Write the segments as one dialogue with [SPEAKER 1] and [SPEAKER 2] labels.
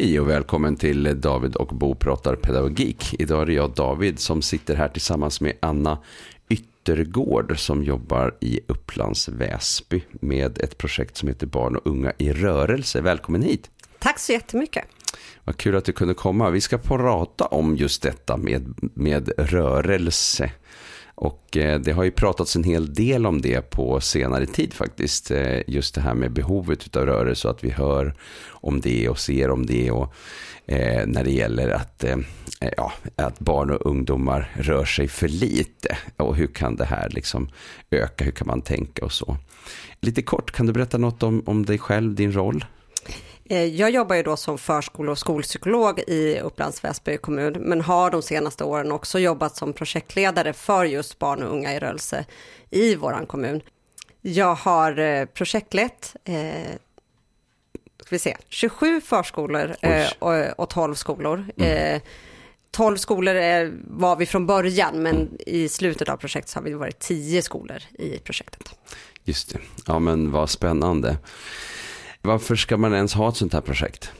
[SPEAKER 1] Hej och välkommen till David och Bo pratar pedagogik. Idag är det jag David som sitter här tillsammans med Anna Yttergård som jobbar i Upplands Väsby med ett projekt som heter Barn och unga i rörelse. Välkommen hit.
[SPEAKER 2] Tack så jättemycket.
[SPEAKER 1] Vad kul att du kunde komma. Vi ska prata om just detta med, med rörelse. Och eh, det har ju pratats en hel del om det på senare tid faktiskt. Eh, just det här med behovet av rörelse och att vi hör om det och ser om det. Och eh, när det gäller att, ja, att barn och ungdomar rör sig för lite. Och hur kan det här liksom öka? Hur kan man tänka och så? Lite kort, kan du berätta något om, om dig själv, din roll?
[SPEAKER 2] Eh, jag jobbar ju då som förskole och skolpsykolog i Upplands Väsby kommun, men har de senaste åren också jobbat som projektledare för just barn och unga i rörelse i vår kommun. Jag har eh, projektlett eh, vi se, 27 förskolor eh, och, och 12 skolor. Mm. Eh, 12 skolor var vi från början, men mm. i slutet av projektet har vi varit 10 skolor i projektet.
[SPEAKER 1] Just det, ja men vad spännande. Varför ska man ens ha ett sånt här projekt?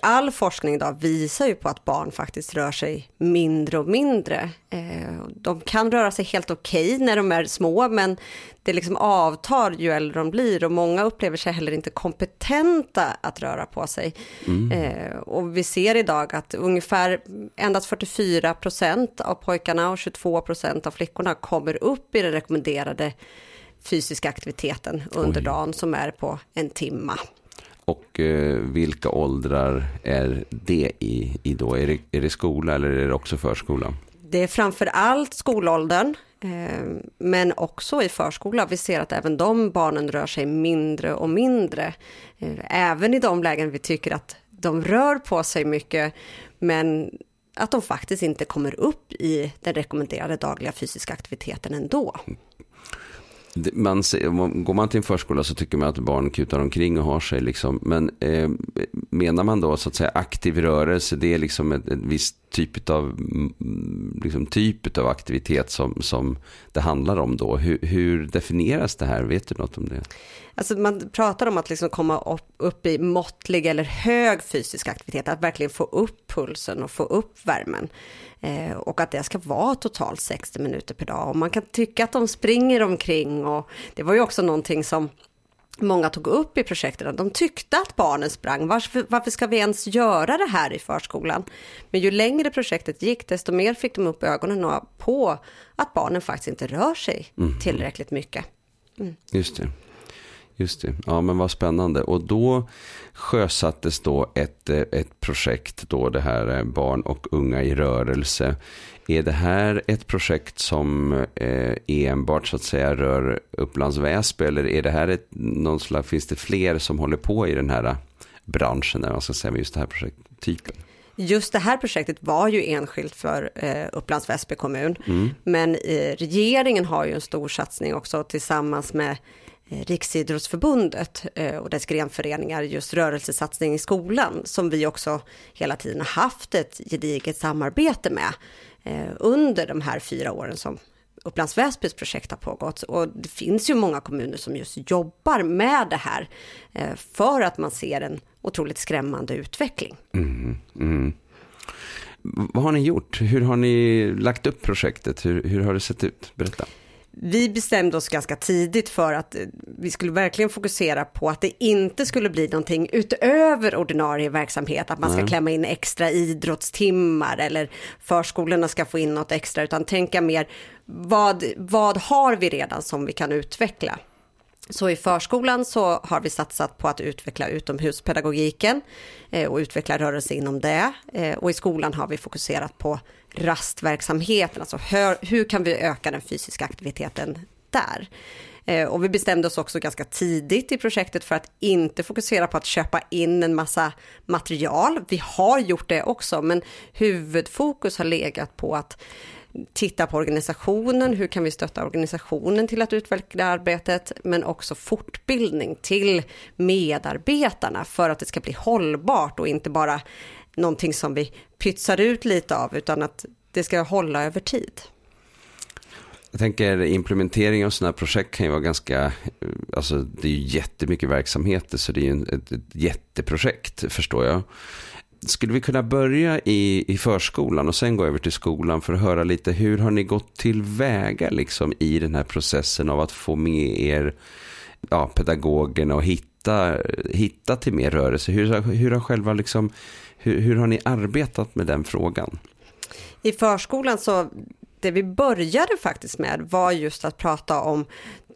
[SPEAKER 2] all forskning då visar ju på att barn faktiskt rör sig mindre och mindre. Eh, de kan röra sig helt okej okay när de är små, men det liksom avtar ju äldre de blir och många upplever sig heller inte kompetenta att röra på sig. Mm. Eh, och vi ser idag att ungefär endast 44 procent av pojkarna och 22 procent av flickorna kommer upp i den rekommenderade fysiska aktiviteten under Oj. dagen som är på en timma.
[SPEAKER 1] Och eh, vilka åldrar är det i, i då? Är det, är det skola eller är det också förskola?
[SPEAKER 2] Det är framför allt skolåldern, eh, men också i förskola. Vi ser att även de barnen rör sig mindre och mindre. Eh, även i de lägen vi tycker att de rör på sig mycket, men att de faktiskt inte kommer upp i den rekommenderade dagliga fysiska aktiviteten ändå.
[SPEAKER 1] Man, går man till en förskola så tycker man att barn kutar omkring och har sig. Liksom. Men eh, menar man då så att säga aktiv rörelse, det är liksom en, ett viss typ av, mm, liksom, typ av aktivitet som, som det handlar om då. Hur, hur definieras det här? Vet du något om det?
[SPEAKER 2] Alltså man pratar om att liksom komma upp, upp, i måttlig eller hög fysisk aktivitet, att verkligen få upp pulsen och få upp värmen. Eh, och att det ska vara totalt 60 minuter per dag. Och man kan tycka att de springer omkring och det var ju också någonting som många tog upp i projekten. De tyckte att barnen sprang. Varför, varför ska vi ens göra det här i förskolan? Men ju längre projektet gick, desto mer fick de upp ögonen på att barnen faktiskt inte rör sig mm. tillräckligt mycket.
[SPEAKER 1] Mm. Just det. Just det, ja men vad spännande. Och då sjösattes då ett, eh, ett projekt, då det här eh, barn och unga i rörelse. Är det här ett projekt som eh, enbart så att säga rör Upplands Väsby eller är det här ett, någon slags, finns det fler som håller på i den här branschen, när man ska säga, med just det här projekttypen?
[SPEAKER 2] Just det här projektet var ju enskilt för eh, Upplands Väsby kommun, mm. men eh, regeringen har ju en stor satsning också tillsammans med Eh, Eh, Riksidrottsförbundet eh, och dess grenföreningar just rörelsesatsning i skolan som vi också hela tiden har haft ett gediget samarbete med eh, under de här fyra åren som Upplands Väsbys projekt har pågått. Och det finns ju många kommuner som just jobbar med det här för att man ser en otroligt skrämmande utveckling. Mm, mm.
[SPEAKER 1] Vad har ni gjort? Hur har ni lagt upp projektet? Hur, hur har det sett ut? Berätta
[SPEAKER 2] vi bestämde oss ganska tidigt för att eh, vi skulle verkligen fokusera på att det inte skulle bli någonting utöver ordinarie verksamhet, att man ska klämma in extra idrottstimmar eller förskolorna ska få in något extra, utan tänka mer vad, vad har vi redan som vi kan utveckla? Så i förskolan så har vi satsat på att utveckla utomhuspedagogiken eh, och utveckla rörelse inom det. Eh, och i skolan har vi fokuserat på rastverksamheten, alltså hur, hur kan vi öka den fysiska aktiviteten där? Eh, och vi bestämde oss också ganska tidigt i projektet för att inte fokusera på att köpa in en massa material. Vi har gjort det också, men huvudfokus har legat på att titta på organisationen, hur kan vi stötta organisationen till att utveckla arbetet, men också fortbildning till medarbetarna för att det ska bli hållbart och inte bara någonting som vi pytsar ut lite av, utan att det ska hålla över tid.
[SPEAKER 1] Jag tänker implementering av sådana här projekt kan ju vara ganska, alltså det är ju jättemycket verksamheter så det är ju ett, ett jätteprojekt förstår jag. Skulle vi kunna börja i, i förskolan och sen gå över till skolan för att höra lite hur har ni gått tillväga liksom i den här processen av att få med er ja, pedagogerna och hitta, hitta till mer rörelse? Hur, hur, har själva liksom, hur, hur har ni arbetat med den frågan?
[SPEAKER 2] I förskolan så det vi började faktiskt med var just att prata om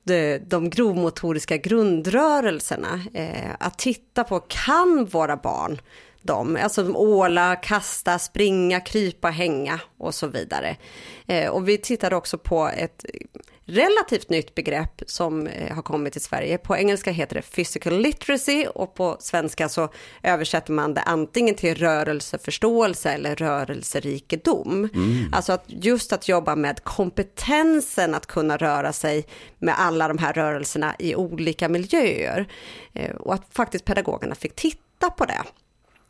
[SPEAKER 2] de, de grovmotoriska grundrörelserna. Eh, att titta på, kan våra barn dem. Alltså åla, kasta, springa, krypa, hänga och så vidare. Eh, och vi tittade också på ett relativt nytt begrepp som eh, har kommit till Sverige. På engelska heter det physical literacy och på svenska så översätter man det antingen till rörelseförståelse eller rörelserikedom. Mm. Alltså att just att jobba med kompetensen att kunna röra sig med alla de här rörelserna i olika miljöer. Eh, och att faktiskt pedagogerna fick titta på det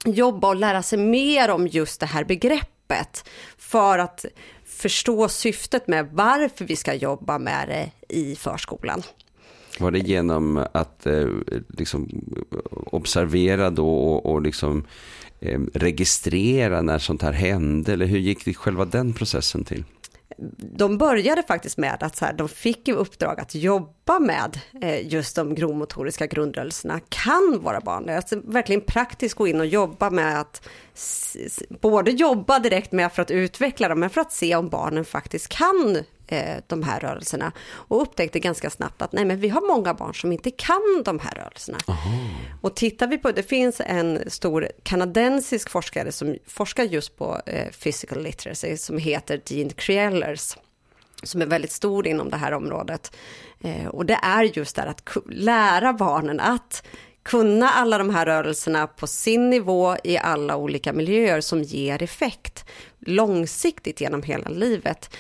[SPEAKER 2] jobba och lära sig mer om just det här begreppet för att förstå syftet med varför vi ska jobba med det i förskolan.
[SPEAKER 1] Var det genom att eh, liksom, observera då och, och liksom, eh, registrera när sånt här hände? Eller hur gick själva den processen till?
[SPEAKER 2] De började faktiskt med att så här, de fick i uppdrag att jobba med eh, just de grovmotoriska grundrörelserna. Kan våra barn Alltså verkligen praktiskt gå in och jobba med att både jobba direkt med för att utveckla dem, men för att se om barnen faktiskt kan eh, de här rörelserna. Och upptäckte ganska snabbt att nej, men vi har många barn som inte kan de här rörelserna. Aha. Och tittar vi på, det finns en stor kanadensisk forskare som forskar just på eh, physical literacy som heter Dean Criellers som är väldigt stor inom det här området. Eh, och det är just det att lära barnen att kunna alla de här rörelserna på sin nivå i alla olika miljöer som ger effekt långsiktigt genom hela livet.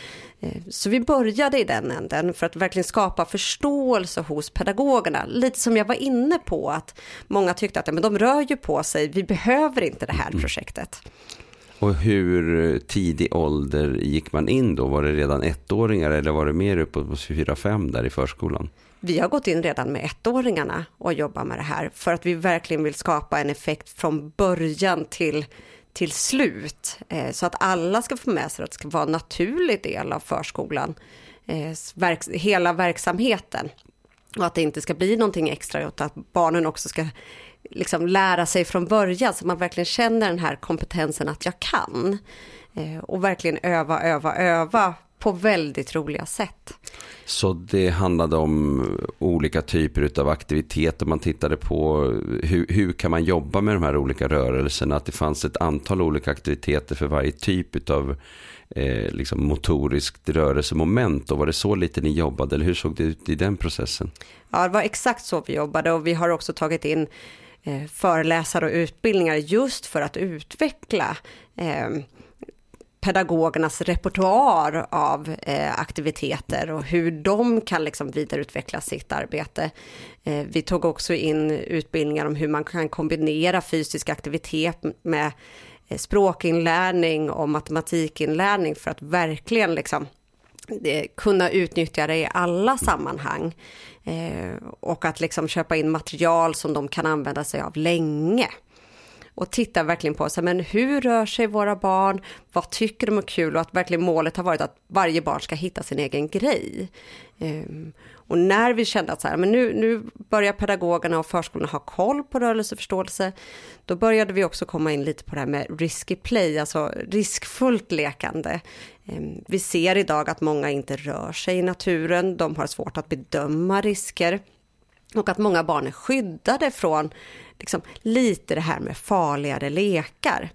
[SPEAKER 2] Eh, så vi började i den änden för att verkligen skapa förståelse hos pedagogerna. Lite som jag var inne på att många tyckte att men de rör ju på sig, vi behöver inte det här mm. projektet.
[SPEAKER 1] Och hur tidig ålder gick man in då? Var det redan ettåringar eller var det mer uppåt på 4-5 där i förskolan?
[SPEAKER 2] Vi har gått in redan med ettåringarna och jobbar med det här för att vi verkligen vill skapa en effekt från början till, till slut. Eh, så att alla ska få med sig att det ska vara en naturlig del av förskolan, eh, verks, hela verksamheten. Och att det inte ska bli någonting extra utan att barnen också ska liksom lära sig från början så man verkligen känner den här kompetensen att jag kan. Eh, och verkligen öva, öva, öva på väldigt roliga sätt.
[SPEAKER 1] Så det handlade om olika typer av aktiviteter. Man tittade på hur, hur kan man jobba med de här olika rörelserna. Att det fanns ett antal olika aktiviteter för varje typ av eh, liksom motoriskt rörelsemoment. Och var det så lite ni jobbade eller hur såg det ut i den processen?
[SPEAKER 2] Ja, det var exakt så vi jobbade och vi har också tagit in eh, föreläsare och utbildningar just för att utveckla eh, pedagogernas repertoar av eh, aktiviteter och hur de kan liksom vidareutveckla sitt arbete. Eh, vi tog också in utbildningar om hur man kan kombinera fysisk aktivitet med eh, språkinlärning och matematikinlärning för att verkligen liksom, eh, kunna utnyttja det i alla sammanhang. Eh, och att liksom köpa in material som de kan använda sig av länge och tittar verkligen på så, men hur rör sig våra barn, vad tycker de är kul och att verkligen målet har varit att varje barn ska hitta sin egen grej. Um, och när vi kände att så här, men nu, nu börjar pedagogerna och förskolorna ha koll på rörelseförståelse, då började vi också komma in lite på det här med risky play, alltså riskfullt lekande. Um, vi ser idag att många inte rör sig i naturen, de har svårt att bedöma risker och att många barn är skyddade från liksom, lite det här med farligare lekar.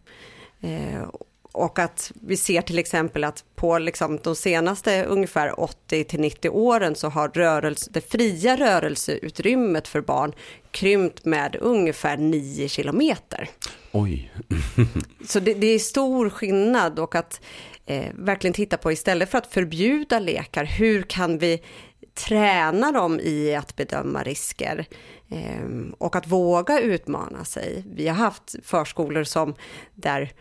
[SPEAKER 2] Eh, och att vi ser till exempel att på liksom de senaste ungefär 80 till 90 åren så har rörelse, det fria rörelseutrymmet för barn krympt med ungefär 9 kilometer.
[SPEAKER 1] Oj.
[SPEAKER 2] så det, det, är stor skillnad och att eh, verkligen titta på istället för att förbjuda lekar, hur kan vi träna dem i att bedöma risker eh, och att våga utmana sig. Vi har haft förskolor som där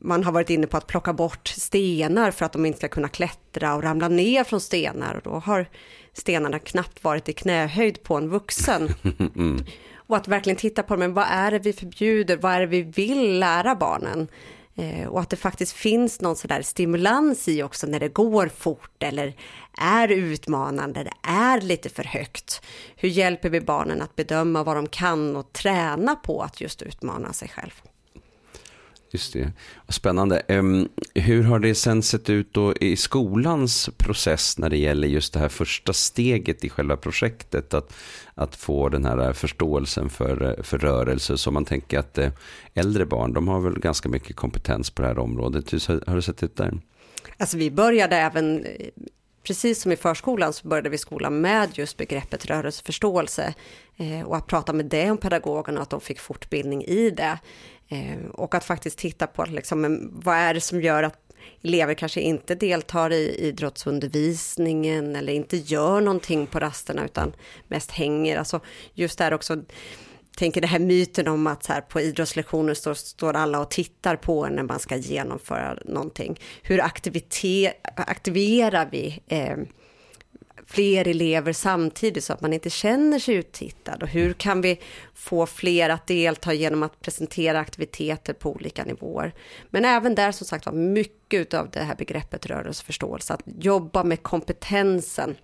[SPEAKER 2] man har varit inne på att plocka bort stenar för att de inte ska kunna klättra och ramla ner från stenar och då har stenarna knappt varit i knähöjd på en vuxen. Mm. Och att verkligen titta på men vad är det vi förbjuder, vad är det vi vill lära barnen? Eh, och att det faktiskt finns någon sådär stimulans i också när det går fort eller är utmanande, det är lite för högt. Hur hjälper vi barnen att bedöma vad de kan och träna på att just utmana sig själv?
[SPEAKER 1] Just det. Spännande. Hur har det sen sett ut då i skolans process när det gäller just det här första steget i själva projektet? Att, att få den här förståelsen för, för rörelse. Så man tänker att eh, äldre barn, de har väl ganska mycket kompetens på det här området. Hur har det sett ut där?
[SPEAKER 2] Alltså vi började även eh, precis som i förskolan så började vi skolan med just begreppet rörelseförståelse eh, och att prata med det om pedagogerna, att de fick fortbildning i det. Eh, och att faktiskt titta på liksom, vad är det som gör att elever kanske inte deltar i idrottsundervisningen eller inte gör någonting på rasterna utan mest hänger. Alltså just där också, tänker det här myten om att så här, på idrottslektioner står, står alla och tittar på när man ska genomföra någonting. Hur aktiverar vi eh, fler elever samtidigt så att man inte känner sig uttittad? Och hur kan vi få fler att delta genom att presentera aktiviteter på olika nivåer? Men även där som sagt var mycket av det här begreppet rörelseförståelse, att jobba med kompetensen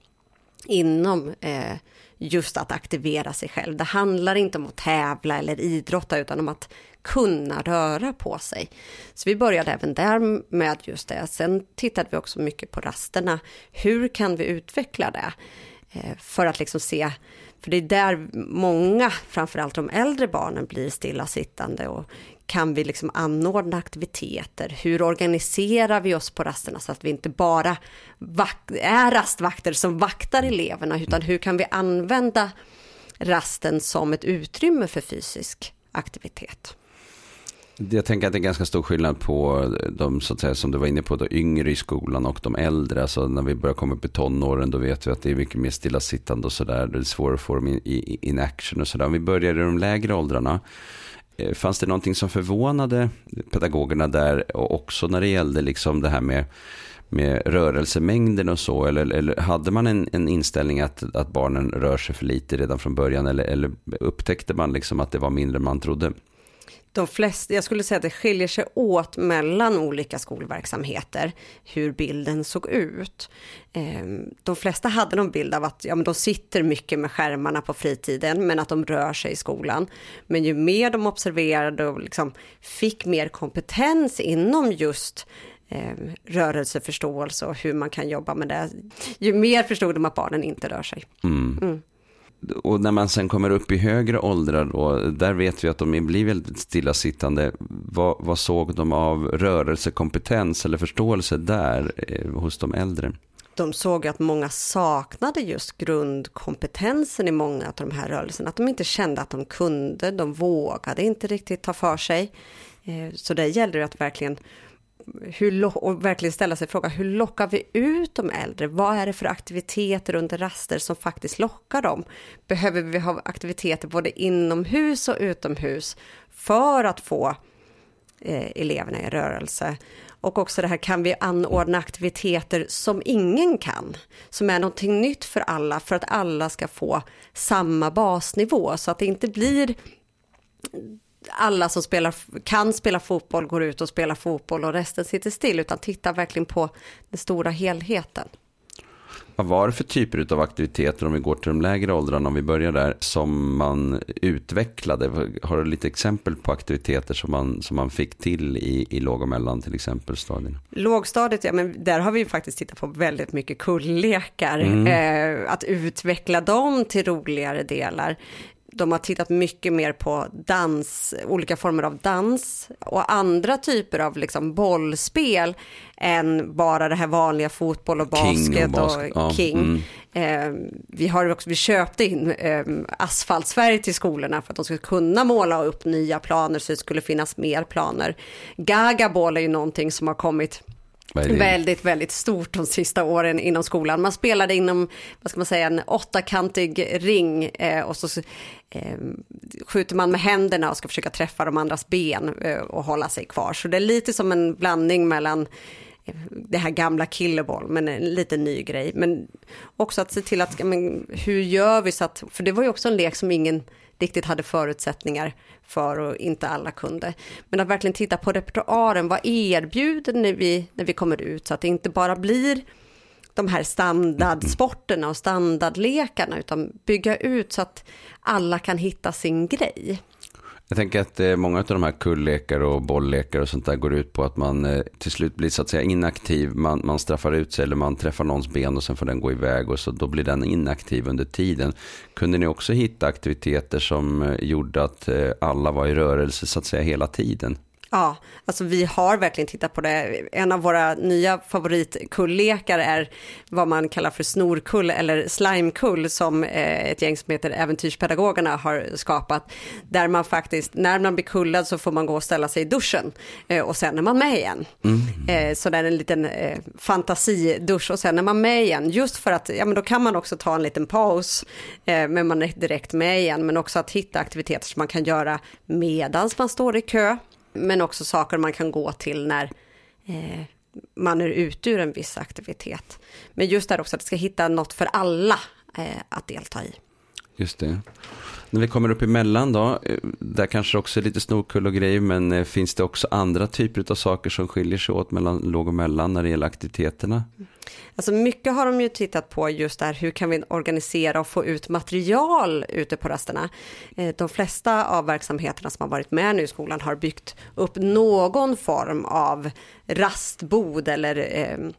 [SPEAKER 2] inom eh, just att aktivera sig själv. Det handlar inte om att tävla eller idrotta utan om att kunna röra på sig. Så vi började även där med just det. Sen tittade vi också mycket på rasterna. Hur kan vi utveckla det? Eh, för att liksom se, för det är där många, framförallt de äldre barnen, blir stillasittande och kan vi liksom anordna aktiviteter? Hur organiserar vi oss på rasterna så att vi inte bara är rastvakter som vaktar eleverna, utan hur kan vi använda rasten som ett utrymme för fysisk aktivitet?
[SPEAKER 1] Jag tänker att det är ganska stor skillnad på eh, de så att säga, som du var inne på, de yngre i skolan och de äldre. Alltså när vi börjar komma upp i tonåren då vet vi att det är mycket mer stillasittande och sådär. Det är svårare att få dem in, in action och sådär. Om vi börjar i de lägre åldrarna. Eh, fanns det någonting som förvånade pedagogerna där och också när det gällde liksom det här med med rörelsemängden och så? Eller, eller hade man en, en, inställning att, att barnen rör sig för lite redan från början? Eller, eller upptäckte man liksom att det var mindre än man trodde?
[SPEAKER 2] De flesta, jag skulle säga att det skiljer sig åt mellan olika skolverksamheter hur bilden såg ut. Ehm, de flesta hade någon bild av att ja, men de sitter mycket med skärmarna på fritiden men att de rör sig i skolan. Men ju mer de observerade och liksom fick mer kompetens inom just eh, rörelseförståelse och hur man kan jobba med det, ju mer förstod de att barnen inte rör sig. Mm. Mm
[SPEAKER 1] och när man sen kommer upp i högre åldrar då, där vet vi att de blir väldigt stillasittande. Vad, vad såg de av rörelsekompetens eller förståelse där eh, hos de äldre?
[SPEAKER 2] De såg att många saknade just grundkompetensen i många av de här rörelserna. Att de inte kände att de kunde, de vågade inte riktigt ta för sig. Eh, så det gäller att verkligen hur, och verkligen ställa sig frågan, hur lockar vi ut de äldre? Vad är det för aktiviteter under raster som faktiskt lockar dem? Behöver vi ha aktiviteter både inomhus och utomhus för att få eh, eleverna i rörelse? Och också det här, kan vi anordna aktiviteter som ingen kan? Som är någonting nytt för alla, för att alla ska få samma basnivå, så att det inte blir alla som spelar, kan spela fotboll går ut och spelar fotboll och resten sitter still, utan titta verkligen på den stora helheten.
[SPEAKER 1] Vad var det för typer av aktiviteter, om vi går till de lägre åldrarna, om vi börjar där, som man utvecklade? Har du lite exempel på aktiviteter som man, som man fick till i, i låg och mellan till exempel stadierna?
[SPEAKER 2] Lågstadiet, ja men där har vi faktiskt tittat på väldigt mycket kulllekar. Mm. Eh, att utveckla dem till roligare delar de har tittat mycket mer på dans, olika former av dans och andra typer av liksom bollspel än bara det här vanliga fotboll och basket king och, basket. och king. Ja, mm. eh, vi, har också, vi köpte in eh, asfaltsfärg till skolorna för att de skulle kunna måla upp nya planer så det skulle finnas mer planer. Gagaball är ju någonting som har kommit väldigt, väldigt stort de sista åren inom skolan. Man spelade inom, vad ska man säga, en åttakantig ring eh, och så eh, skjuter man med händerna och ska försöka träffa de andras ben eh, och hålla sig kvar. Så det är lite som en blandning mellan eh, det här gamla killeboll, men en liten ny grej. Men också att se till att, men, hur gör vi så att, för det var ju också en lek som ingen riktigt hade förutsättningar för och inte alla kunde. Men att verkligen titta på repertoaren, vad erbjuder när vi, när vi kommer ut så att det inte bara blir de här standardsporterna och standardlekarna utan bygga ut så att alla kan hitta sin grej.
[SPEAKER 1] Jag tänker att eh, många av de här kullekar och bolllekar och sånt där går ut på att man eh, till slut blir så att säga inaktiv. Man, man straffar ut sig eller man träffar någons ben och sen får den gå iväg och så då blir den inaktiv under tiden. Kunde ni också hitta aktiviteter som eh, gjorde att alla var i rörelse så att säga hela tiden?
[SPEAKER 2] Ja, alltså vi har verkligen tittat på det. En av våra nya favoritkulllekar är vad man kallar för snorkull eller slimekull som eh, ett gäng som heter Äventyrspedagogerna har skapat. Där man faktiskt, när man blir kullad så får man gå och ställa sig i duschen eh, och sen är man med igen. Mm. Så det är en liten fantasidusch och sen är man med igen. Just för att, ja men då kan man också ta en liten paus, men man är direkt med igen. Men också att hitta aktiviteter som man kan göra medans man står i kö men också saker man kan gå till när eh, man är ute ur en viss aktivitet. Men just där också att det ska hitta något för alla eh, att delta i.
[SPEAKER 1] Just det. När vi kommer upp emellan då, eh, där kanske också är lite snorkull och grejer, men eh, finns det också andra typer av saker som skiljer sig åt mellan låg och mellan när det gäller aktiviteterna?
[SPEAKER 2] Alltså mycket har de ju tittat på just där, hur kan vi organisera och få ut material ute på rasterna? Eh, de flesta av verksamheterna som har varit med nu i skolan har byggt upp någon form av rastbod eller eh,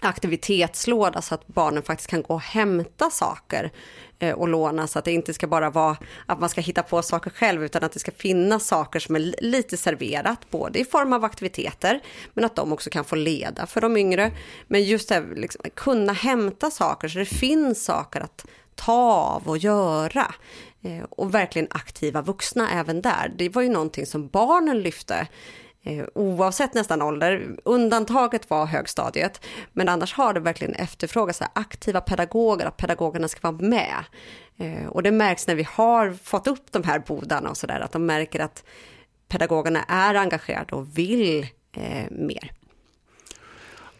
[SPEAKER 2] aktivitetslåda så att barnen faktiskt kan gå och hämta saker Eh, och låna så att det inte ska bara vara att man ska hitta på saker själv utan att det ska finnas saker som är lite serverat både i form av aktiviteter men att de också kan få leda för de yngre. Men just det liksom, kunna hämta saker så det finns saker att ta av och göra eh, och verkligen aktiva vuxna även där. Det var ju någonting som barnen lyfte Eh, oavsett nästan ålder. Undantaget var högstadiet, men annars har det verkligen efterfrågats aktiva pedagoger, att pedagogerna ska vara med. Eh, och det märks när vi har fått upp de här bodarna och sådär, att de märker att pedagogerna är engagerade och vill eh, mer.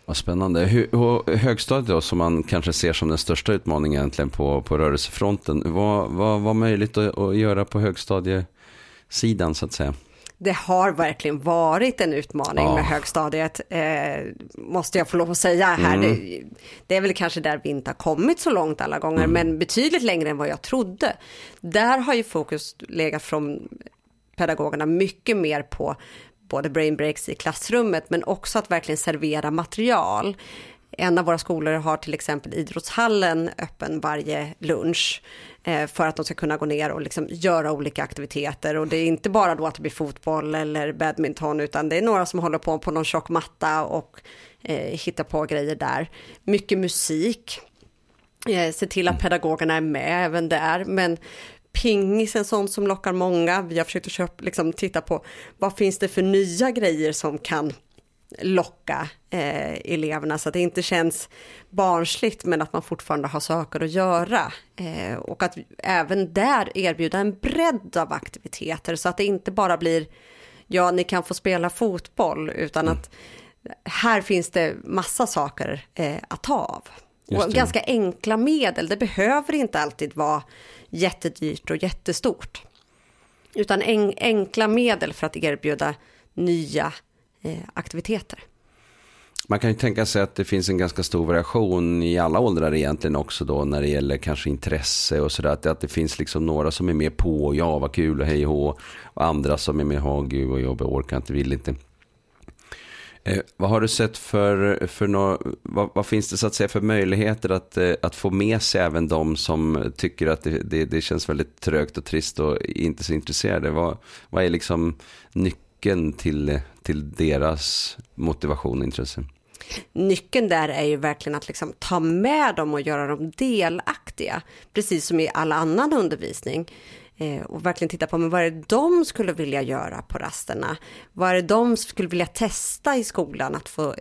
[SPEAKER 1] Vad spännande. högstadiet då, som man kanske ser som den största utmaningen egentligen på, på rörelsefronten. Vad var möjligt att, att göra på högstadiesidan så att säga?
[SPEAKER 2] Det har verkligen varit en utmaning ja. med högstadiet, eh, måste jag få lov att säga här. Mm. Det, det, är väl kanske där vi inte har kommit så långt alla gånger, mm. men betydligt längre än vad jag trodde. Där har ju fokus legat från pedagogerna mycket mer på både brain breaks i klassrummet, men också att verkligen servera material. En av våra skolor har till exempel idrottshallen öppen varje lunch eh, för att de ska kunna gå ner och liksom göra olika aktiviteter. Och det är inte bara då att det blir fotboll eller badminton, utan det är några som håller på på någon tjock matta och eh, hittar på grejer där. Mycket musik. Eh, se till att pedagogerna är med även där. Men pingis är en sån som lockar många. Vi har försökt att köpa, liksom, titta på vad finns det för nya grejer som kan locka eh, eleverna så att det inte känns barnsligt men att man fortfarande har saker att göra. Eh, och att även där erbjuda en bredd av aktiviteter så att det inte bara blir ja, ni kan få spela fotboll utan mm. att här finns det massa saker eh, att ta av. Och ganska enkla medel, det behöver inte alltid vara jättedyrt och jättestort. Utan en, enkla medel för att erbjuda nya Eh, aktiviteter.
[SPEAKER 1] Man kan ju tänka sig att det finns en ganska stor variation i alla åldrar egentligen också då när det gäller kanske intresse och sådär. Att, att det finns liksom några som är med på, ja vad kul och hej och och andra som är med, ha gud vad jobbigt, orkar inte, vill inte. Eh, vad har du sett för, för no, vad, vad, finns det så att säga för möjligheter att, eh, att få med sig även de som tycker att det, det, det känns väldigt trögt och trist och inte så intresserade? Vad, vad är liksom nyckeln till, till deras motivation och intresse?
[SPEAKER 2] Nyckeln där är ju verkligen att liksom ta med dem och göra dem delaktiga, precis som i all annan undervisning. Eh, och verkligen titta på men vad är det de skulle vilja göra på rasterna. Vad är det de skulle vilja testa i skolan att få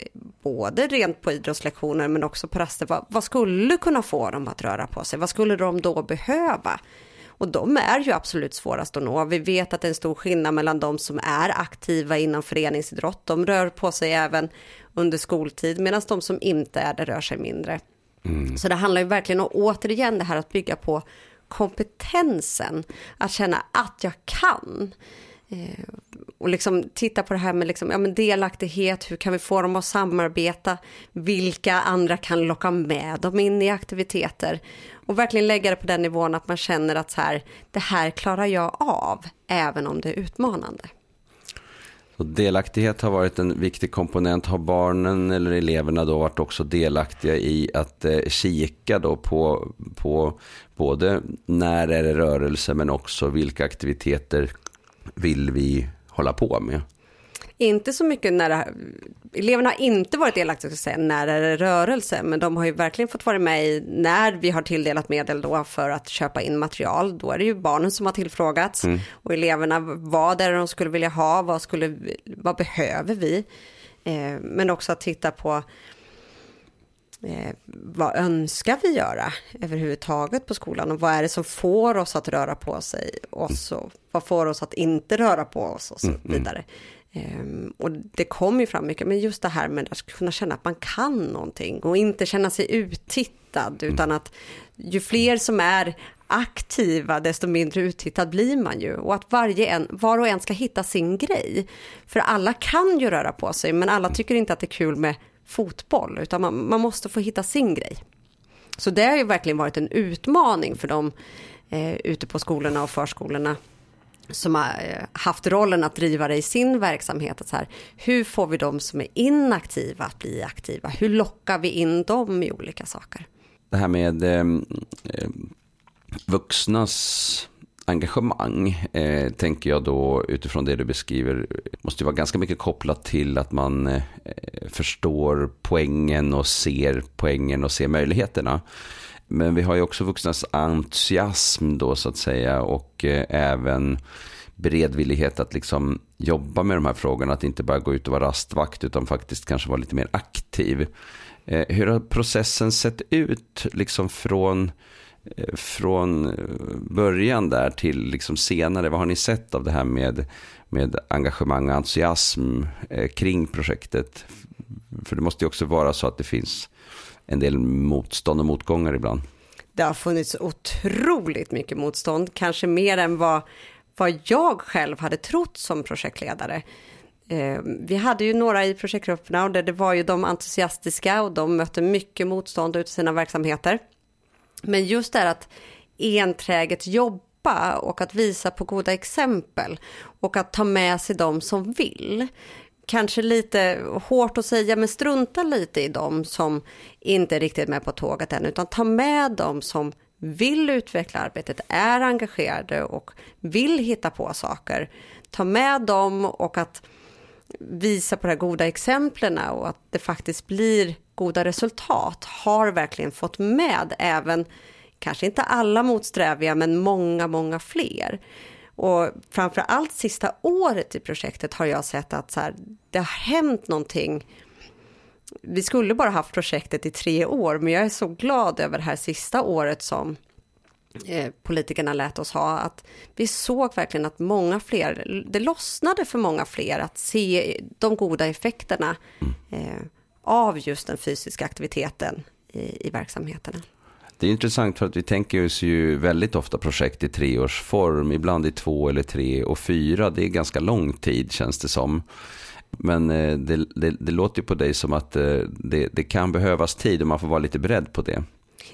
[SPEAKER 2] både rent på idrottslektioner men också på raster. Vad, vad skulle kunna få dem att röra på sig? Vad skulle de då behöva? Och de är ju absolut svårast att nå. Vi vet att det är en stor skillnad mellan de som är aktiva inom föreningsidrott. De rör på sig även under skoltid medan de som inte är det rör sig mindre. Mm. Så det handlar ju verkligen om återigen det här att bygga på kompetensen. Att känna att jag kan. Eh, och liksom titta på det här med liksom, ja, men delaktighet, hur kan vi få dem att samarbeta, vilka andra kan locka med dem in i aktiviteter och verkligen lägga det på den nivån att man känner att så här, det här klarar jag av, även om det är utmanande.
[SPEAKER 1] Och delaktighet har varit en viktig komponent. Har barnen eller eleverna då varit också delaktiga i att eh, kika då på, på både när är det rörelse men också vilka aktiviteter vill vi hålla på med?
[SPEAKER 2] Inte så mycket när det, eleverna har inte varit delaktiga säga, när det är rörelse, men de har ju verkligen fått vara med i när vi har tilldelat medel då för att köpa in material. Då är det ju barnen som har tillfrågats mm. och eleverna, vad är det de skulle vilja ha, vad, skulle, vad behöver vi? Eh, men också att titta på Eh, vad önskar vi göra överhuvudtaget på skolan och vad är det som får oss att röra på sig och så, vad får oss att inte röra på oss och så mm, mm. vidare. Um, och det kommer ju fram mycket, men just det här med att kunna känna att man kan någonting och inte känna sig uttittad, mm. utan att ju fler som är aktiva, desto mindre uttittad blir man ju. Och att varje en, var och en ska hitta sin grej. För alla kan ju röra på sig, men alla tycker inte att det är kul med fotboll, utan man, man måste få hitta sin grej. Så det har ju verkligen varit en utmaning för dem eh, ute på skolorna och förskolorna som har eh, haft rollen att driva det i sin verksamhet. Att så här, hur får vi de som är inaktiva att bli aktiva? Hur lockar vi in dem i olika saker?
[SPEAKER 1] Det här med eh, eh vuxnas engagemang, eh, tänker jag då utifrån det du beskriver, måste ju vara ganska mycket kopplat till att man eh, förstår poängen och ser poängen och ser möjligheterna. Men vi har ju också vuxnas entusiasm då så att säga och eh, även beredvillighet att liksom jobba med de här frågorna, att inte bara gå ut och vara rastvakt utan faktiskt kanske vara lite mer aktiv. Eh, hur har processen sett ut liksom från Eh, från eh, början där till liksom senare? Vad har ni sett av det här med, med engagemang och entusiasm eh, kring projektet? För det måste ju också vara så att det finns en del motstånd och motgångar ibland.
[SPEAKER 2] Det har funnits otroligt mycket motstånd, kanske mer än vad, vad jag själv hade trott som projektledare. vi hade ju några i projektgrupperna och det, det var ju de entusiastiska och de mötte mycket motstånd ute i sina verksamheter. Men just det här att enträget jobba och att visa på goda exempel och att ta med sig de som vill. Kanske lite hårt att säga, men strunta lite i de som inte är riktigt med på tåget än, utan ta med dem som vill utveckla arbetet, är engagerade och vill hitta på saker. Ta med dem och att visa på de goda exemplen och att det faktiskt blir goda resultat har verkligen fått med även, kanske inte alla motsträviga, men många, många fler. Och framför allt sista året i projektet har jag sett att så här, det har hänt någonting. Vi skulle bara haft projektet i tre år, men jag är så glad över det här sista året som eh, politikerna lät oss ha, att vi såg verkligen att många fler, det lossnade för många fler att se de goda effekterna eh, av just den fysiska aktiviteten i, i verksamheterna.
[SPEAKER 1] Det är intressant för att vi tänker oss ju väldigt ofta projekt i treårsform, ibland i två eller tre och fyra. Det är ganska lång tid känns det som. Men eh, det, det, det låter ju på dig som att eh, det, det, kan behövas tid och man får vara lite beredd på det.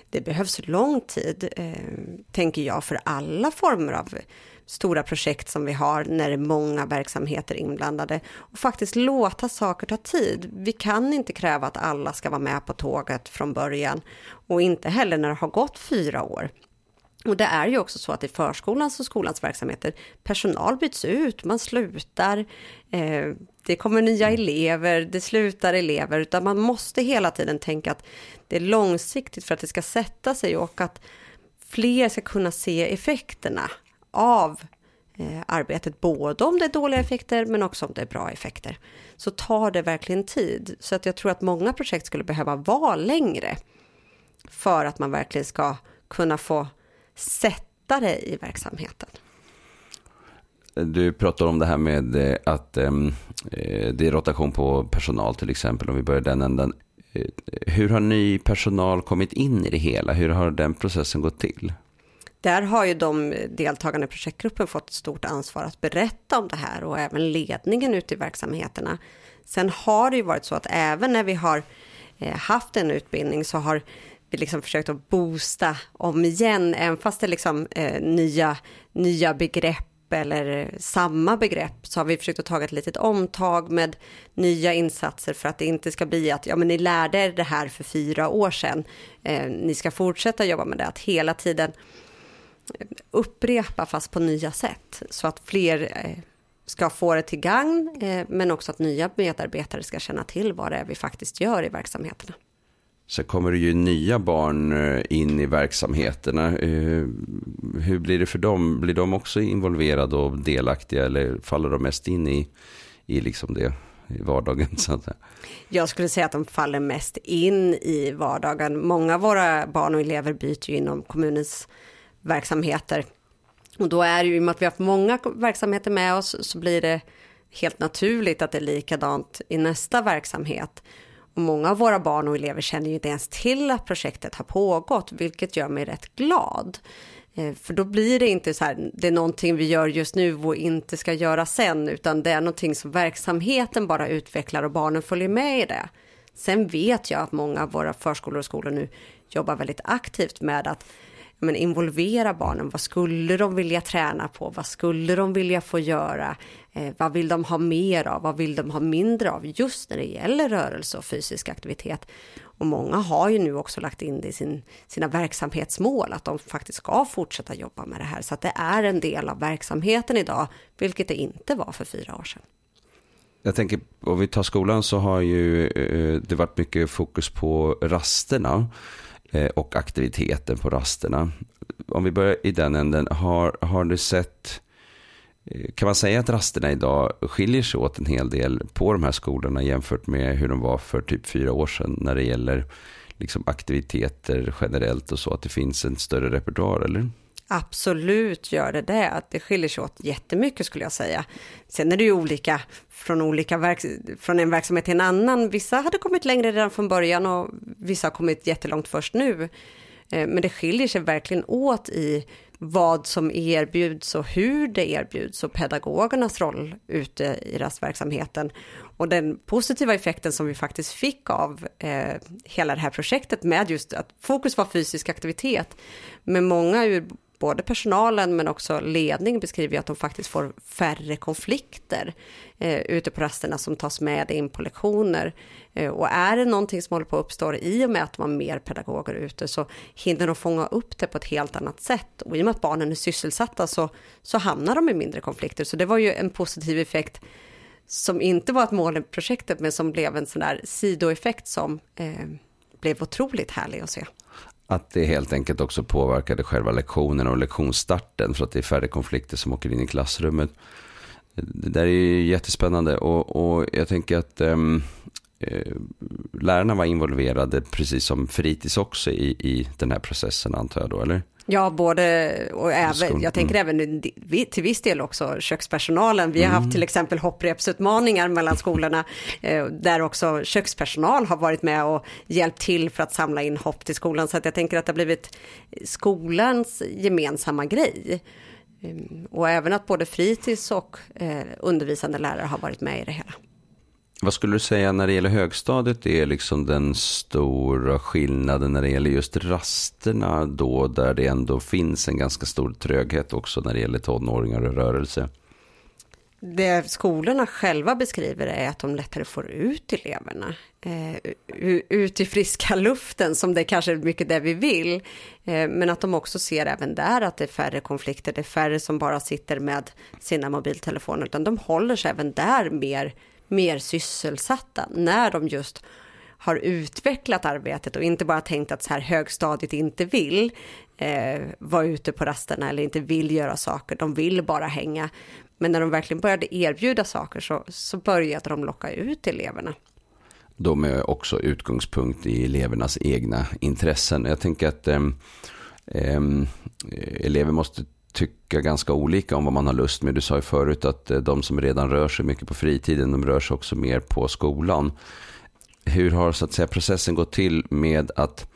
[SPEAKER 2] Det behövs lång tid, eh, tänker jag, för alla former av stora projekt som vi har när det är många verksamheter inblandade. Och faktiskt låta saker ta tid. Vi kan inte kräva att alla ska vara med på tåget från början. Och inte heller när det har gått fyra år. Och det är ju också så att i förskolans och skolans verksamheter, personal byts ut, man slutar, eh, det kommer nya elever, det slutar elever, utan man måste hela tiden tänka att det är långsiktigt för att det ska sätta sig och att fler ska kunna se effekterna av eh, arbetet, både om det är dåliga effekter men också om det är bra effekter. Så tar det verkligen tid. Så att jag tror att många projekt skulle behöva vara längre för att man verkligen ska kunna få sätta det i verksamheten.
[SPEAKER 1] Du pratar om det här med eh, att ehm, eh, det är rotation på personal till exempel, om vi börjar den änden. Eh, hur har ny personal kommit in i det hela? Hur har den processen gått till?
[SPEAKER 2] Där har ju de deltagarna i projektgruppen fått ett stort ansvar att berätta om det här och även ledningen ute i verksamheterna. Sen har det ju varit så att även när vi har eh, haft en utbildning så har vi liksom försökt att boosta om igen, även fast det är liksom eh, nya, nya begrepp eller eh, samma begrepp så har vi försökt att ta ett litet omtag med nya insatser för att det inte ska bli att ja, men ni lärde er det här för fyra år sedan. Eh, ni ska fortsätta jobba med det, att hela tiden upprepa fast på nya sätt så att fler eh, ska få det till gagn eh, men också att nya medarbetare ska känna till vad det är vi faktiskt gör i verksamheterna.
[SPEAKER 1] Så kommer det ju nya barn eh, in i verksamheterna. Hur blir det för dem? Blir de också involverade och delaktiga eller faller de mest in i, i liksom det? i vardagen så att.
[SPEAKER 2] Jag skulle säga att de faller mest in i vardagen. Många av våra barn och elever byter ju inom kommunens verksamheter. Och då är det ju, i och med att vi har haft många verksamheter med oss, så blir det helt naturligt att det är likadant i nästa verksamhet. Och många av våra barn och elever känner ju inte ens till att projektet har pågått, vilket gör mig rätt glad. Eh, för då blir det inte så här, det är någonting vi gör just nu och inte ska göra sen, utan det är någonting som verksamheten bara utvecklar och barnen följer med i det. Sen vet jag att många av våra förskolor och skolor nu jobbar väldigt aktivt med att men involvera barnen. Vad skulle de vilja träna på? Vad skulle de vilja få göra? Eh, vad vill de ha mer av? Vad vill de ha mindre av? Just när det gäller rörelse och fysisk aktivitet. Och många har ju nu också lagt in det i sin, sina verksamhetsmål, att de faktiskt ska fortsätta jobba med det här. Så att det är en del av verksamheten idag, vilket det inte var för fyra år sedan.
[SPEAKER 1] Jag tänker, om vi tar skolan så har ju eh, det varit mycket fokus på rasterna. Eh, och aktiviteten på rasterna. Om vi börjar i den änden, har, har du sett, eh, kan man säga att rasterna idag skiljer sig åt en hel del på de här skolorna jämfört med hur de var för typ fyra år sedan när det gäller liksom aktiviteter generellt och så, att det finns en större repertoar eller?
[SPEAKER 2] Absolut gör det det. Att det skiljer sig åt jättemycket skulle jag säga. Sen är det ju olika från, olika verk, från en verksamhet till en annan. Vissa hade kommit längre redan från början och vissa har kommit jättelångt först nu. Eh, men det skiljer sig verkligen åt i vad som erbjuds och hur det erbjuds och pedagogernas roll ute i rastverksamheten. Och den positiva effekten som vi faktiskt fick av eh, hela det här projektet med just att fokus var fysisk aktivitet. med många ur både personalen men också ledning beskriver att de faktiskt får färre konflikter eh, ute på rasterna som tas med in på lektioner. Eh, och är det någonting som håller på att uppstå i och med att de har mer pedagoger ute så hinner de fånga upp det på ett helt annat sätt. Och i och med att barnen är sysselsatta så, så hamnar de i mindre konflikter. Så det var ju en positiv effekt som inte var ett mål i projektet men som blev en sån där sidoeffekt som eh, blev otroligt härlig att se.
[SPEAKER 1] Att det helt enkelt också påverkade själva lektionen och lektionsstarten för att det är färre konflikter som åker in i klassrummet. Det där är ju jättespännande och, och jag tänker att um, lärarna var involverade precis som fritids också i, i den här processen antar jag då, eller?
[SPEAKER 2] Ja, både och även, jag tänker mm. även till viss del också kökspersonalen. Vi har mm. haft till exempel hopprepsutmaningar mellan skolorna eh, där också kökspersonal har varit med och hjälpt till för att samla in hopp till skolan. Så att jag tänker att det har blivit skolans gemensamma grej. Ehm, och även att både fritids och eh, undervisande lärare har varit med i det hela.
[SPEAKER 1] Vad skulle du säga när det gäller högstadiet är liksom den stora skillnaden när det gäller just rasterna då där det ändå finns en ganska stor tröghet också när det gäller tonåringar och rörelse?
[SPEAKER 2] Det skolorna själva beskriver är att de lättare får ut eleverna eh, ut i friska luften som det kanske är mycket det vi vill. Eh, men att de också ser även där att det är färre konflikter, det är färre som bara sitter med sina mobiltelefoner utan de håller sig även där mer mer sysselsatta när de just har utvecklat arbetet och inte bara tänkt att så här högstadiet inte vill eh, vara ute på rasterna eller inte vill göra saker, de vill bara hänga. Men när de verkligen började erbjuda saker så, så började de locka ut eleverna.
[SPEAKER 1] De är också utgångspunkt i elevernas egna intressen. Jag tänker att eh, eh, elever måste tycka ganska olika om vad man har lust med. Du sa ju förut att eh, de som redan rör sig mycket på fritiden, de rör sig också mer på skolan. Hur har så att säga processen gått till med att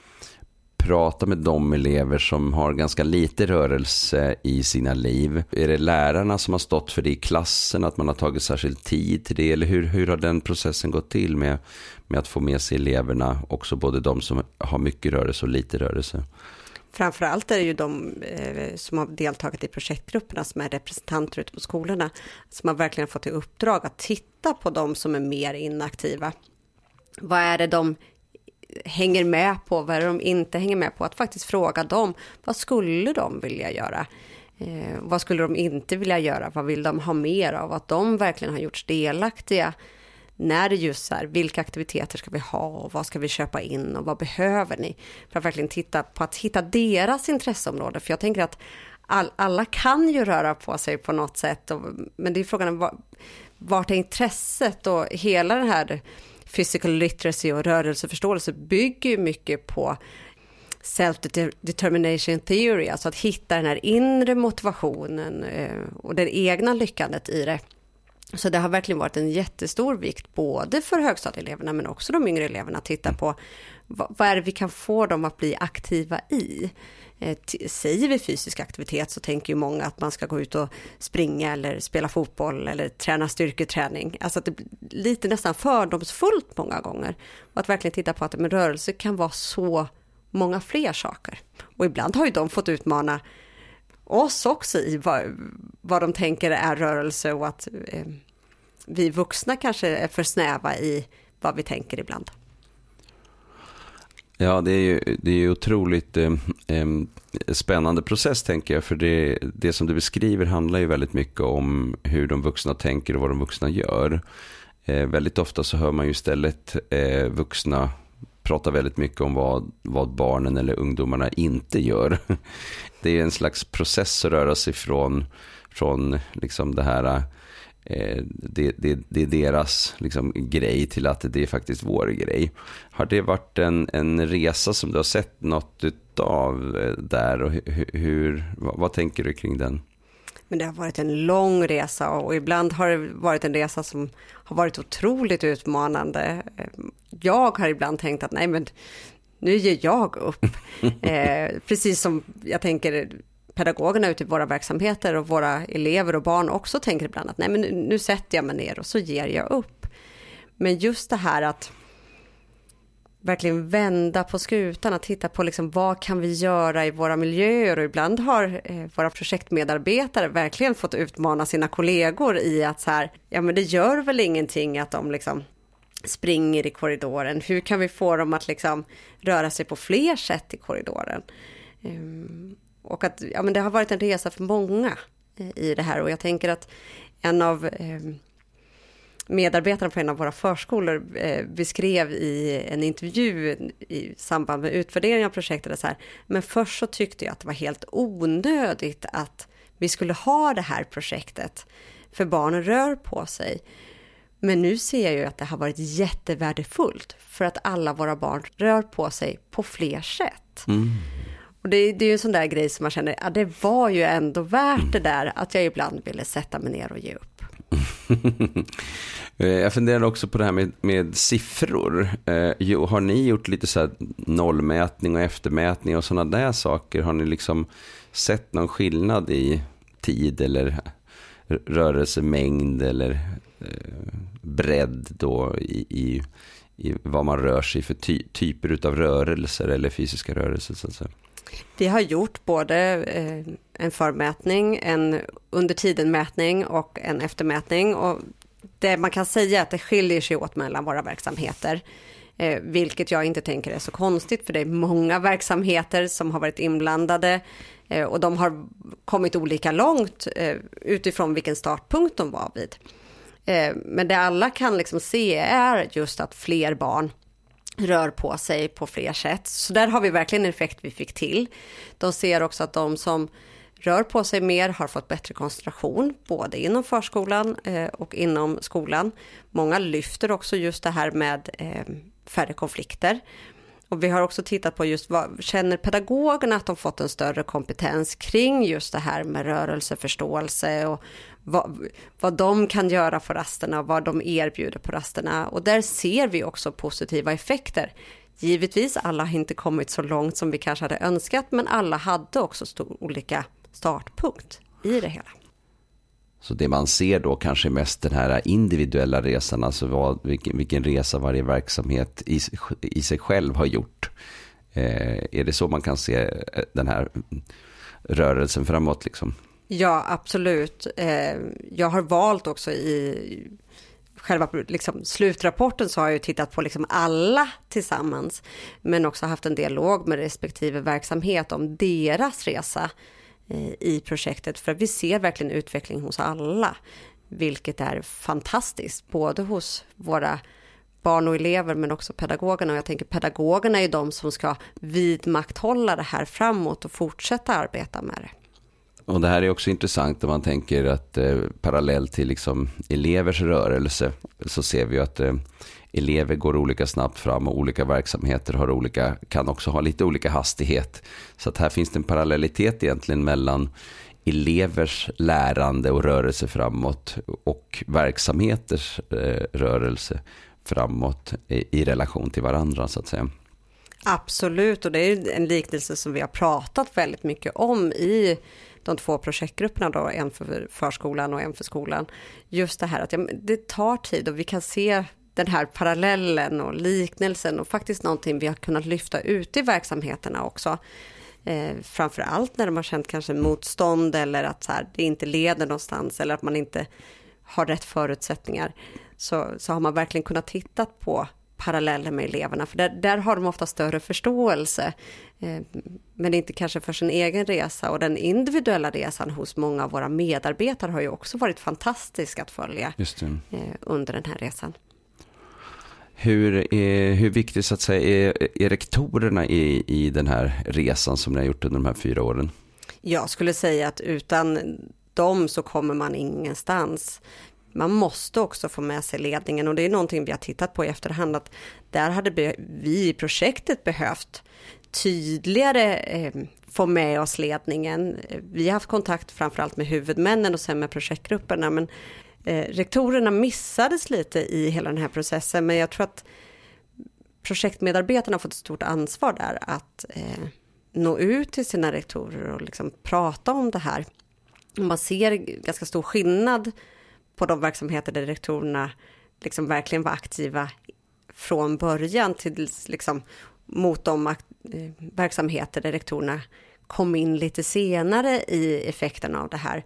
[SPEAKER 1] prata med de elever som har ganska lite rörelse i sina liv? Är det lärarna som har stått för det i klassen, att man har tagit särskild tid till det? Eller hur, hur har den processen gått till med, med att få med sig eleverna, också både de som har mycket rörelse och lite rörelse?
[SPEAKER 2] Framförallt är det ju de eh, som har deltagit i projektgrupperna som är representanter ute på skolorna som har verkligen fått i uppdrag att titta på de som är mer inaktiva. Vad är det de hänger med på, vad är det de inte hänger med på? Att faktiskt fråga dem, vad skulle de vilja göra? Eh, vad skulle de inte vilja göra? Vad vill de ha mer av? Att de verkligen har gjorts delaktiga när det just vilka aktiviteter ska vi ha och vad ska vi köpa in och vad behöver ni? För att verkligen titta på att hitta deras intresseområde. För jag tänker att all, alla kan ju röra på sig på något sätt, och, men det är frågan om... vart är intresset och hela den här physical literacy och rörelseförståelse bygger ju mycket på self-determination theory, alltså att hitta den här inre motivationen eh, och det egna lyckandet i det. Så det har verkligen varit en jättestor vikt både för högstadieeleverna men också de yngre eleverna att titta på vad, vad är det vi kan få dem att bli aktiva i. Eh, säger vi fysisk aktivitet så tänker ju många att man ska gå ut och springa eller spela fotboll eller träna styrketräning. Alltså att det blir lite nästan fördomsfullt många gånger. Och att verkligen titta på att men rörelse kan vara så många fler saker. Och ibland har ju de fått utmana oss också i vad, vad de tänker är rörelse och att eh, vi vuxna kanske är för snäva i vad vi tänker ibland.
[SPEAKER 1] Ja, det är ju det är otroligt eh, eh, spännande process tänker jag. För det, det som du beskriver handlar ju väldigt mycket om hur de vuxna tänker och vad de vuxna gör. Eh, väldigt ofta så hör man ju istället eh, vuxna pratar väldigt mycket om vad, vad barnen eller ungdomarna inte gör. Det är en slags process att röra sig från, från liksom det här eh, det, det, det, är deras liksom, grej till att det är faktiskt vår grej. Har det varit en, en resa som du har sett något av eh, där och hur, hur vad, vad, tänker du kring den?
[SPEAKER 2] Men det har varit en lång resa och ibland har det varit en resa som har varit otroligt utmanande. Jag har ibland tänkt att nej men nu ger jag upp. eh, precis som jag tänker pedagogerna ute i våra verksamheter och våra elever och barn också tänker ibland att nej men nu, nu sätter jag mig ner och så ger jag upp. Men just det här att verkligen vända på skutan, att titta på liksom, vad kan vi göra i våra miljöer? Och ibland har eh, våra projektmedarbetare verkligen fått utmana sina kollegor i att så här, ja men det gör väl ingenting att de liksom springer i korridoren, hur kan vi få dem att liksom röra sig på fler sätt i korridoren? Ehm, och att ja, men det har varit en resa för många eh, i det här. Och jag tänker att en av eh, medarbetarna på en av våra förskolor eh, beskrev i en intervju i samband med utvärderingen av projektet så här, men först så tyckte jag att det var helt onödigt att vi skulle ha det här projektet, för barnen rör på sig. Men nu ser jag ju att det har varit jättevärdefullt för att alla våra barn rör på sig på fler sätt. Mm. Och det, det är ju en sån där grej som man känner, ja det var ju ändå värt det där att jag ibland ville sätta mig ner och ge upp.
[SPEAKER 1] Eh, jag funderar också på det här med, med siffror. Eh, har ni gjort lite så här nollmätning och eftermätning och sådana där saker? Har ni liksom sett någon skillnad i tid eller rörelsemängd eller eh, bredd då i, i, i, vad man rör sig för ty, typer av rörelser eller fysiska rörelser så att säga?
[SPEAKER 2] Vi har gjort både eh, en förmätning, en under tiden-mätning och en eftermätning. Och det man kan säga är att det skiljer sig åt mellan våra verksamheter. Eh, vilket jag inte tänker är så konstigt, för det är många verksamheter som har varit inblandade eh, och de har kommit olika långt eh, utifrån vilken startpunkt de var vid. Eh, men det alla kan liksom se är just att fler barn rör på sig på fler sätt. Så där har vi verkligen en effekt vi fick till. De ser också att de som rör på sig mer har fått bättre koncentration, både inom förskolan eh, och inom skolan. Många lyfter också just det här med eh, färre konflikter. Och vi har också tittat på just vad känner pedagogerna att de fått en större kompetens kring just det här med rörelseförståelse och vad, vad de kan göra på rasterna och vad de erbjuder på rasterna. Och där ser vi också positiva effekter. Givetvis, alla har inte kommit så långt som vi kanske hade önskat, men alla hade också stor, olika startpunkt i det hela.
[SPEAKER 1] Så det man ser då kanske mest den här individuella resan, alltså vad, vilken, vilken resa varje verksamhet i, i sig själv har gjort. Eh, är det så man kan se eh, den här rörelsen framåt liksom?
[SPEAKER 2] Ja, absolut. Eh, jag har valt också i själva liksom, slutrapporten så har jag tittat på liksom alla tillsammans, men också haft en dialog med respektive verksamhet om deras resa eh, i projektet för vi ser verkligen utveckling hos alla, vilket är fantastiskt, både hos våra barn och elever men också pedagogerna och jag tänker pedagogerna är de som ska vidmakthålla det här framåt och fortsätta arbeta med det.
[SPEAKER 1] Och det här är också intressant om man tänker att eh, parallellt till liksom elevers rörelse så ser vi att eh, elever går olika snabbt fram och olika verksamheter har olika, kan också ha lite olika hastighet. Så att här finns det en parallellitet egentligen mellan elevers lärande och rörelse framåt och verksamheters eh, rörelse framåt i, i relation till varandra så att säga.
[SPEAKER 2] Absolut, och det är en liknelse som vi har pratat väldigt mycket om i de två projektgrupperna då, en för förskolan och en för skolan. Just det här att ja, det tar tid och vi kan se den här parallellen och liknelsen och faktiskt någonting vi har kunnat lyfta ut i verksamheterna också. Eh, framför allt när de har känt kanske motstånd eller att så här, det inte leder någonstans eller att man inte har rätt förutsättningar. Så, så har man verkligen kunnat titta på paralleller med eleverna, för där, där har de ofta större förståelse. Eh, men inte kanske för sin egen resa och den individuella resan hos många av våra medarbetare har ju också varit fantastisk att följa eh, under den här resan.
[SPEAKER 1] Hur, är, hur viktigt så att säga är, är rektorerna i, i den här resan som ni har gjort under de här fyra åren?
[SPEAKER 2] Jag skulle säga att utan dem så kommer man ingenstans. Man måste också få med sig ledningen och det är någonting vi har tittat på i efterhand att där hade vi i projektet behövt tydligare eh, få med oss ledningen. Vi har haft kontakt framförallt med huvudmännen och sen med projektgrupperna men eh, rektorerna missades lite i hela den här processen, men jag tror att projektmedarbetarna har fått ett stort ansvar där att eh, nå ut till sina rektorer och liksom prata om det här. Man ser ganska stor skillnad på de verksamheter där rektorerna liksom verkligen var aktiva från början till liksom mot de eh, verksamheter där rektorerna kom in lite senare i effekten av det här.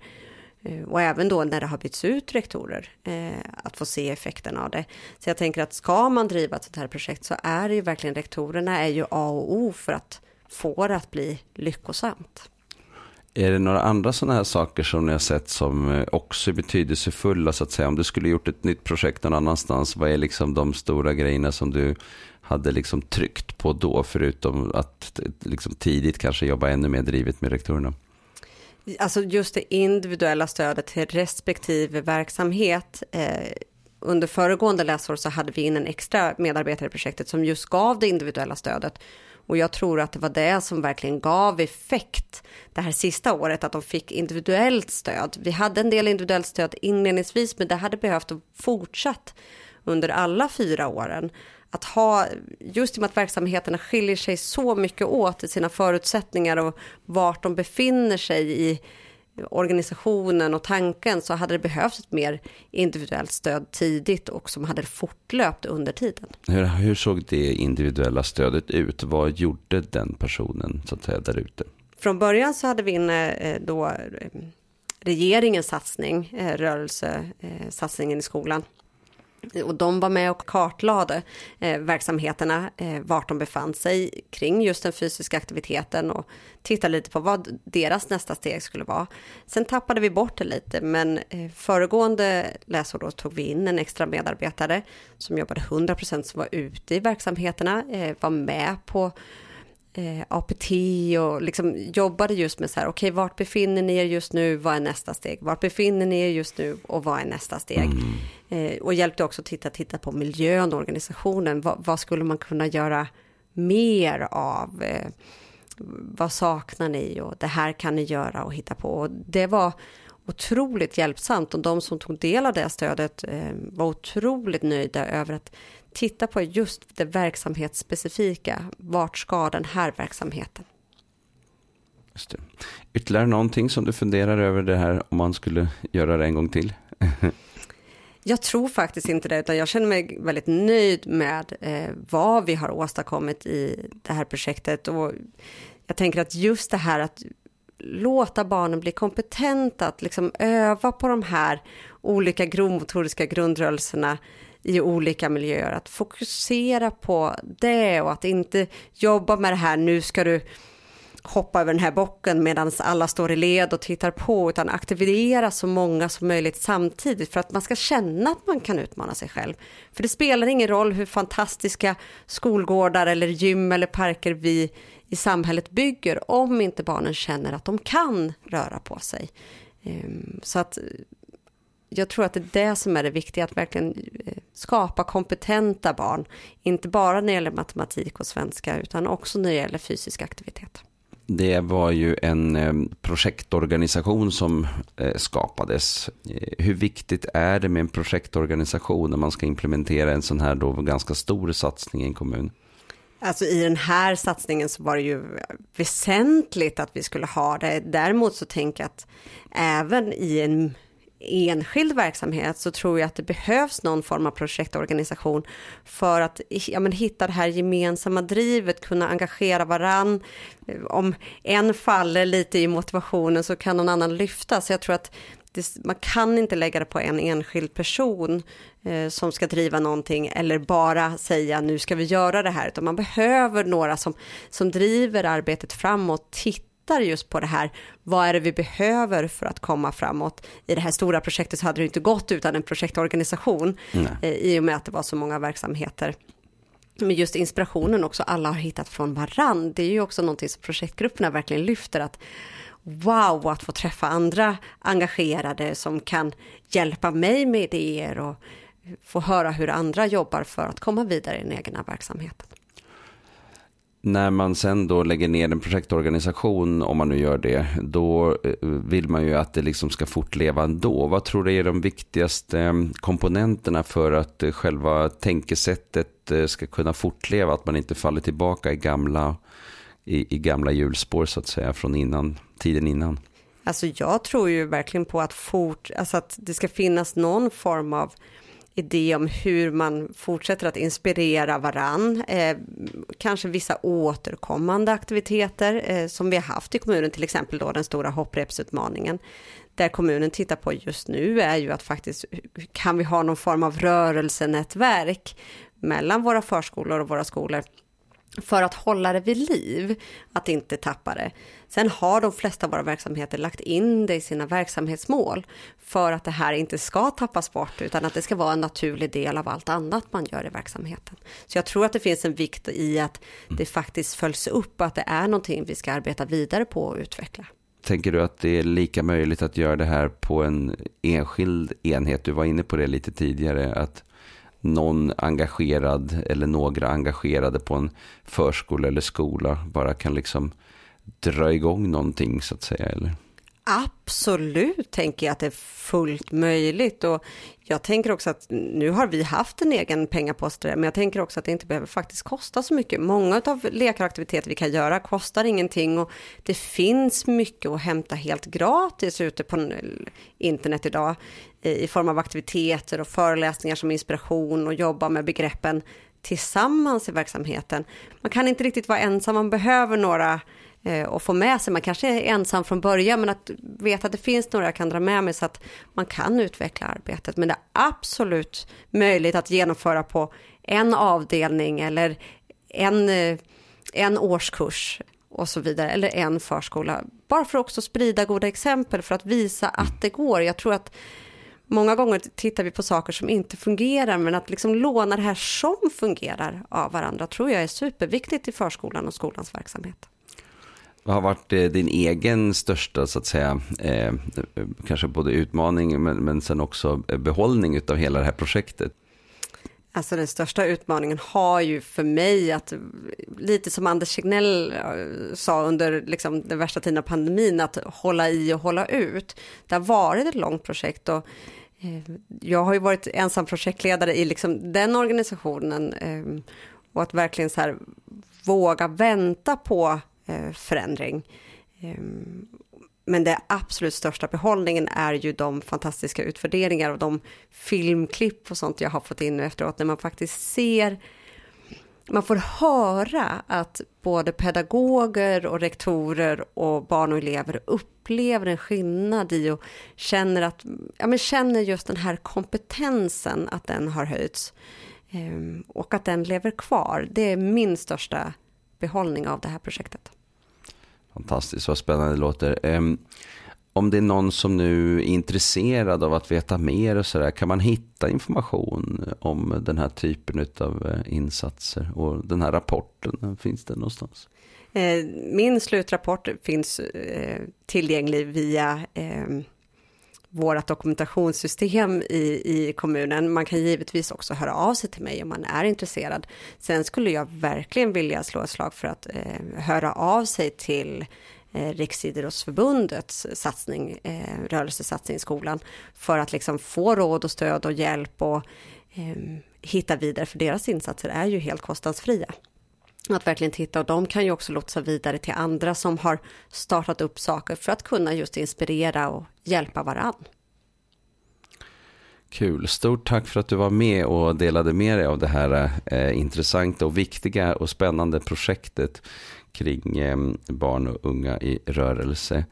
[SPEAKER 2] Eh, och även då när det har bytts ut rektorer, eh, att få se effekten av det. Så jag tänker att ska man driva ett sånt här projekt så är det ju verkligen rektorerna är ju A och O för att få det att bli lyckosamt.
[SPEAKER 1] Är det några andra sådana här saker som ni har sett som eh, också är betydelsefulla så att säga? Om du skulle gjort ett nytt projekt någon annanstans, vad är liksom de stora grejerna som du hade liksom tryckt på då, förutom att liksom tidigt kanske jobba ännu mer drivet med rektorerna?
[SPEAKER 2] Alltså just det individuella stödet till respektive verksamhet. Eh, under föregående läsår så hade vi in en extra medarbetare i projektet som just gav det individuella stödet. Och jag tror att det var det som verkligen gav effekt det här sista året, att de fick individuellt stöd. Vi hade en del individuellt stöd inledningsvis, men det hade behövt fortsatt under alla fyra åren att ha, just i och med att verksamheterna skiljer sig så mycket åt i sina förutsättningar och vart de befinner sig i organisationen och tanken så hade det behövts ett mer individuellt stöd tidigt och som hade fortlöpt under tiden.
[SPEAKER 1] Hur, hur såg det individuella stödet ut? Vad gjorde den personen så att säga där ute?
[SPEAKER 2] Från början så hade vi inne eh, då eh, regeringens satsning, eh, rörelsesatsningen i skolan och de var med och kartlade eh, verksamheterna, eh, vart de befann sig kring just den fysiska aktiviteten och tittade lite på vad deras nästa steg skulle vara. Sen tappade vi bort det lite, men eh, föregående läsår då tog vi in en extra medarbetare som jobbade 100% som var ute i verksamheterna, eh, var med på eh, APT och liksom jobbade just med så här, okej, okay, vart befinner ni er just nu, vad är nästa steg? Vart befinner ni er just nu och vad är nästa steg? Mm. Eh, och hjälpte också att titta, titta på miljön och organisationen. Va, vad skulle man kunna göra mer av? Eh, vad saknar ni? Och det här kan ni göra och hitta på. Och det var otroligt hjälpsamt och de som tog del av det stödet eh, var otroligt nöjda över att titta på just det verksamhetsspecifika. Vart ska den här verksamheten?
[SPEAKER 1] Just det. Ytterligare någonting som du funderar över det här om man skulle göra det en gång till?
[SPEAKER 2] Jag tror faktiskt inte det, utan jag känner mig väldigt nöjd med eh, vad vi har åstadkommit i det här projektet. Och jag tänker att just det här att låta barnen bli kompetenta, att liksom öva på de här olika grovmotoriska grundrörelserna i olika miljöer. Att fokusera på det och att inte jobba med det här, nu ska du hoppa över den här bocken medan alla står i led och tittar på, utan aktivera så många som möjligt samtidigt för att man ska känna att man kan utmana sig själv. För det spelar ingen roll hur fantastiska skolgårdar eller gym eller parker vi i samhället bygger om inte barnen känner att de kan röra på sig. Ehm, så att eh, jag tror att det är det som är det viktiga, att verkligen eh, skapa kompetenta barn. Inte bara när det gäller matematik och svenska, utan också när det gäller fysisk aktivitet.
[SPEAKER 1] Det var ju en eh, projektorganisation som skapades. Hur viktigt är det med en projektorganisation när man ska implementera en sån här då ganska stor satsning i en kommun?
[SPEAKER 2] Alltså i den här satsningen så var det ju väsentligt att vi skulle ha det. Däremot så tänker jag att även i en enskild verksamhet så tror jag att det behövs någon form av projektorganisation för att ja, men, hitta det här gemensamma drivet, kunna engagera varann. Om en faller lite i motivationen så kan någon annan lyfta. Så jag tror att det, man kan inte lägga det på en enskild person eh, som ska driva någonting eller bara säga nu ska vi göra det här, utan man behöver några som, som driver arbetet framåt, tittar tittar just på det här, vad är det vi behöver för att komma framåt? I det här stora projektet så hade det inte gått utan en projektorganisation eh, i och med att det var så många verksamheter. Men just inspirationen också, alla har hittat från varann. Det är ju också någonting som projektgrupperna verkligen lyfter att wow, att få träffa andra engagerade som kan hjälpa mig med idéer och få höra hur andra jobbar för att komma vidare i den egna verksamheten
[SPEAKER 1] när man sen då lägger ner en projektorganisation, om man nu gör det, då eh, vill man ju att det liksom ska fortleva ändå. Vad tror du är de viktigaste eh, komponenterna för att eh, själva tänkesättet ska kunna fortleva? Att man inte faller tillbaka i gamla, i, i gamla hjulspår så att säga från innan, tiden innan.
[SPEAKER 2] Alltså jag tror ju verkligen på att, fort, alltså att det ska finnas någon form av idé om hur man fortsätter att inspirera varann. Eh, kanske vissa återkommande aktiviteter eh, som vi har haft i kommunen, till exempel då den stora hopprepsutmaningen. Där kommunen tittar på just nu är ju att faktiskt kan vi ha någon form av rörelsenätverk mellan våra förskolor och våra skolor för att hålla det vid liv, att inte tappa det. Sen har de flesta av våra verksamheter lagt in det i sina verksamhetsmål för att det här inte ska tappas bort utan att det ska vara en naturlig del av allt annat man gör i verksamheten. Så jag tror att det finns en vikt i att det faktiskt följs upp, att det är någonting vi ska arbeta vidare på och utveckla.
[SPEAKER 1] Tänker du att det är lika möjligt att göra det här på en enskild enhet? Du var inne på det lite tidigare, att någon engagerad eller några engagerade på en förskola eller skola bara kan liksom dra igång någonting så att säga? Eller?
[SPEAKER 2] Absolut tänker jag att det är fullt möjligt och jag tänker också att nu har vi haft en egen pengapost men jag tänker också att det inte behöver faktiskt kosta så mycket. Många av lekar och aktiviteter vi kan göra kostar ingenting och det finns mycket att hämta helt gratis ute på internet idag i form av aktiviteter och föreläsningar som inspiration och jobba med begreppen tillsammans i verksamheten. Man kan inte riktigt vara ensam, man behöver några och få med sig. Man kanske är ensam från början men att veta att det finns några jag kan dra med mig så att man kan utveckla arbetet. Men det är absolut möjligt att genomföra på en avdelning eller en, eh, en årskurs och så vidare, eller en förskola. Bara för att också sprida goda exempel för att visa att det går. Jag tror att många gånger tittar vi på saker som inte fungerar, men att liksom låna det här som fungerar av varandra tror jag är superviktigt i förskolan och skolans verksamhet.
[SPEAKER 1] Vad har varit eh, din egen största, så att säga, eh, kanske både utmaning men, men sen också eh, behållning av hela det här projektet?
[SPEAKER 2] Alltså den största utmaningen har ju för mig att, lite som Anders Tegnell eh, sa under liksom, den värsta tiden av pandemin, att hålla i och hålla ut. Det har varit ett långt projekt och eh, jag har ju varit ensam projektledare i liksom den organisationen eh, och att verkligen så här våga vänta på Eh, förändring. Ehm, men det absolut största behållningen är ju de fantastiska utvärderingar och de filmklipp och sånt jag har fått in nu efteråt när man faktiskt ser man får höra att både pedagoger och rektorer och barn och elever upplever en skillnad i och känner, att, ja, men känner just den här kompetensen, att den har höjts ehm, och att den lever kvar. Det är min största behållning av det här projektet.
[SPEAKER 1] Fantastiskt, vad spännande det låter. Um, om det är någon som nu är intresserad av att veta mer och sådär, kan man hitta information om den här typen av eh, insatser? Och den här rapporten, finns den någonstans?
[SPEAKER 2] Eh, min slutrapport finns eh, tillgänglig via ehm, vårt dokumentationssystem i, i kommunen. Man kan givetvis också höra av sig till mig om man är intresserad. Sen skulle jag verkligen vilja slå ett slag för att eh, höra av sig till eh, Riksidrottsförbundets satsning, eh, rörelsesatsning i skolan för att liksom få råd och stöd och hjälp och eh, hitta vidare för deras insatser är ju helt kostnadsfria. Att verkligen titta och de kan ju också lotsa vidare till andra som har startat upp saker för att kunna just inspirera och hjälpa varann.
[SPEAKER 1] Kul, stort tack för att du var med och delade med dig av det här eh, intressanta och viktiga och spännande projektet kring eh, barn och unga i rörelse.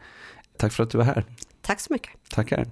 [SPEAKER 1] Tack för att du var här.
[SPEAKER 2] Tack så mycket.
[SPEAKER 1] Tackar.